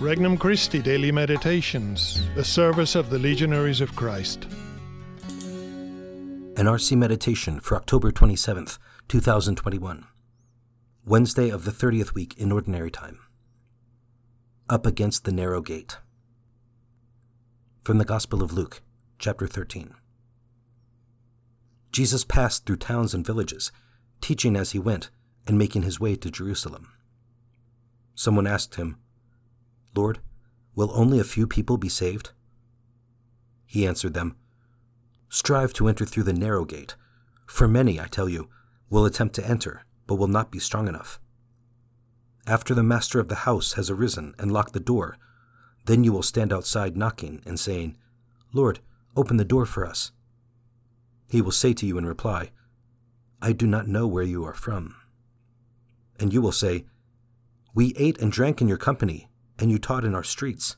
Regnum Christi Daily Meditations, the service of the Legionaries of Christ. An RC meditation for October 27th, 2021. Wednesday of the 30th week in Ordinary Time. Up Against the Narrow Gate. From the Gospel of Luke, chapter 13. Jesus passed through towns and villages, teaching as he went and making his way to Jerusalem. Someone asked him, Lord, will only a few people be saved? He answered them, Strive to enter through the narrow gate, for many, I tell you, will attempt to enter, but will not be strong enough. After the master of the house has arisen and locked the door, then you will stand outside knocking and saying, Lord, open the door for us. He will say to you in reply, I do not know where you are from. And you will say, We ate and drank in your company and you taught in our streets.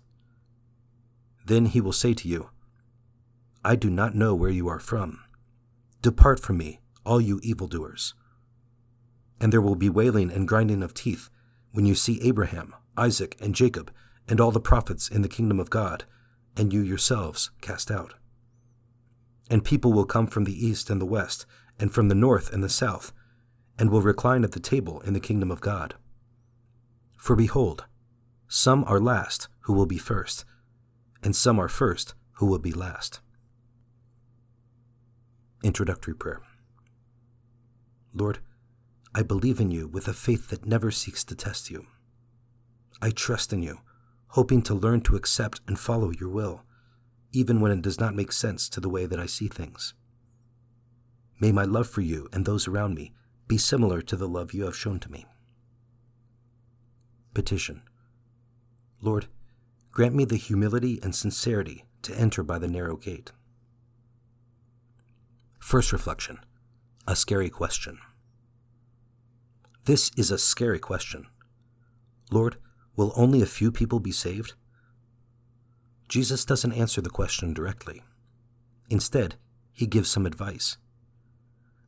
Then he will say to you, I do not know where you are from. Depart from me, all you evildoers. And there will be wailing and grinding of teeth when you see Abraham, Isaac, and Jacob, and all the prophets in the kingdom of God, and you yourselves cast out. And people will come from the east and the west, and from the north and the south, and will recline at the table in the kingdom of God. For behold, some are last who will be first, and some are first who will be last. Introductory Prayer Lord, I believe in you with a faith that never seeks to test you. I trust in you, hoping to learn to accept and follow your will, even when it does not make sense to the way that I see things. May my love for you and those around me be similar to the love you have shown to me. Petition Lord, grant me the humility and sincerity to enter by the narrow gate. First reflection A scary question. This is a scary question. Lord, will only a few people be saved? Jesus doesn't answer the question directly. Instead, he gives some advice.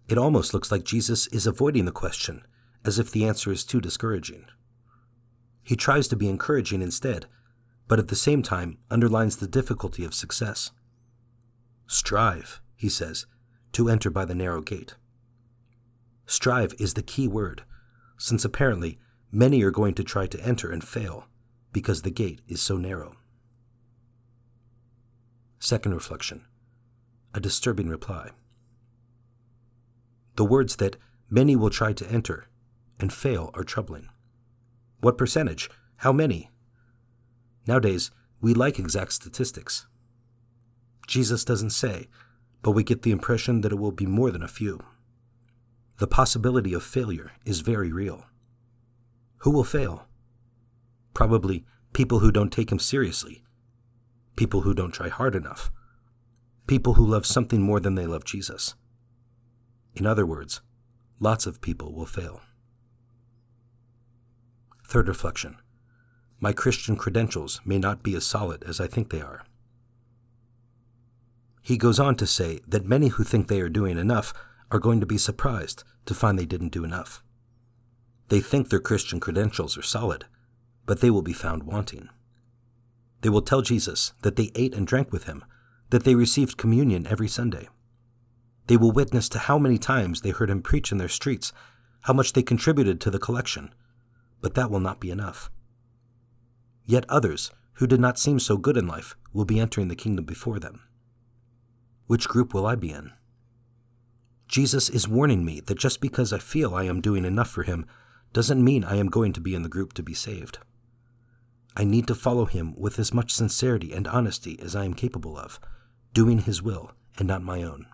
It almost looks like Jesus is avoiding the question, as if the answer is too discouraging. He tries to be encouraging instead, but at the same time underlines the difficulty of success. Strive, he says, to enter by the narrow gate. Strive is the key word, since apparently many are going to try to enter and fail because the gate is so narrow. Second reflection A disturbing reply. The words that many will try to enter and fail are troubling. What percentage? How many? Nowadays, we like exact statistics. Jesus doesn't say, but we get the impression that it will be more than a few. The possibility of failure is very real. Who will fail? Probably people who don't take him seriously, people who don't try hard enough, people who love something more than they love Jesus. In other words, lots of people will fail. Third reflection My Christian credentials may not be as solid as I think they are. He goes on to say that many who think they are doing enough are going to be surprised to find they didn't do enough. They think their Christian credentials are solid, but they will be found wanting. They will tell Jesus that they ate and drank with him, that they received communion every Sunday. They will witness to how many times they heard him preach in their streets, how much they contributed to the collection, but that will not be enough. Yet others, who did not seem so good in life, will be entering the kingdom before them. Which group will I be in? Jesus is warning me that just because I feel I am doing enough for him doesn't mean I am going to be in the group to be saved. I need to follow him with as much sincerity and honesty as I am capable of, doing his will and not my own.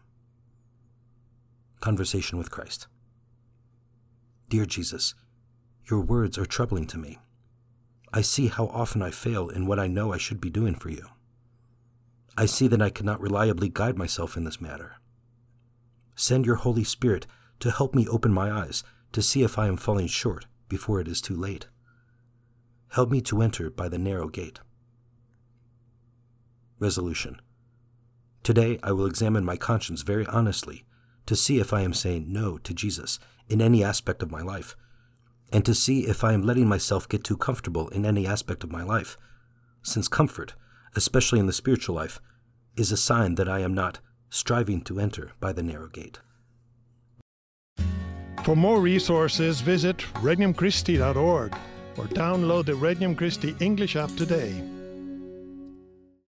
Conversation with Christ. Dear Jesus, your words are troubling to me. I see how often I fail in what I know I should be doing for you. I see that I cannot reliably guide myself in this matter. Send your Holy Spirit to help me open my eyes to see if I am falling short before it is too late. Help me to enter by the narrow gate. Resolution Today I will examine my conscience very honestly to see if I am saying no to Jesus in any aspect of my life and to see if I am letting myself get too comfortable in any aspect of my life, since comfort, especially in the spiritual life, is a sign that I am not striving to enter by the narrow gate. For more resources, visit regnumchristi.org or download the Regnum Christi English app today.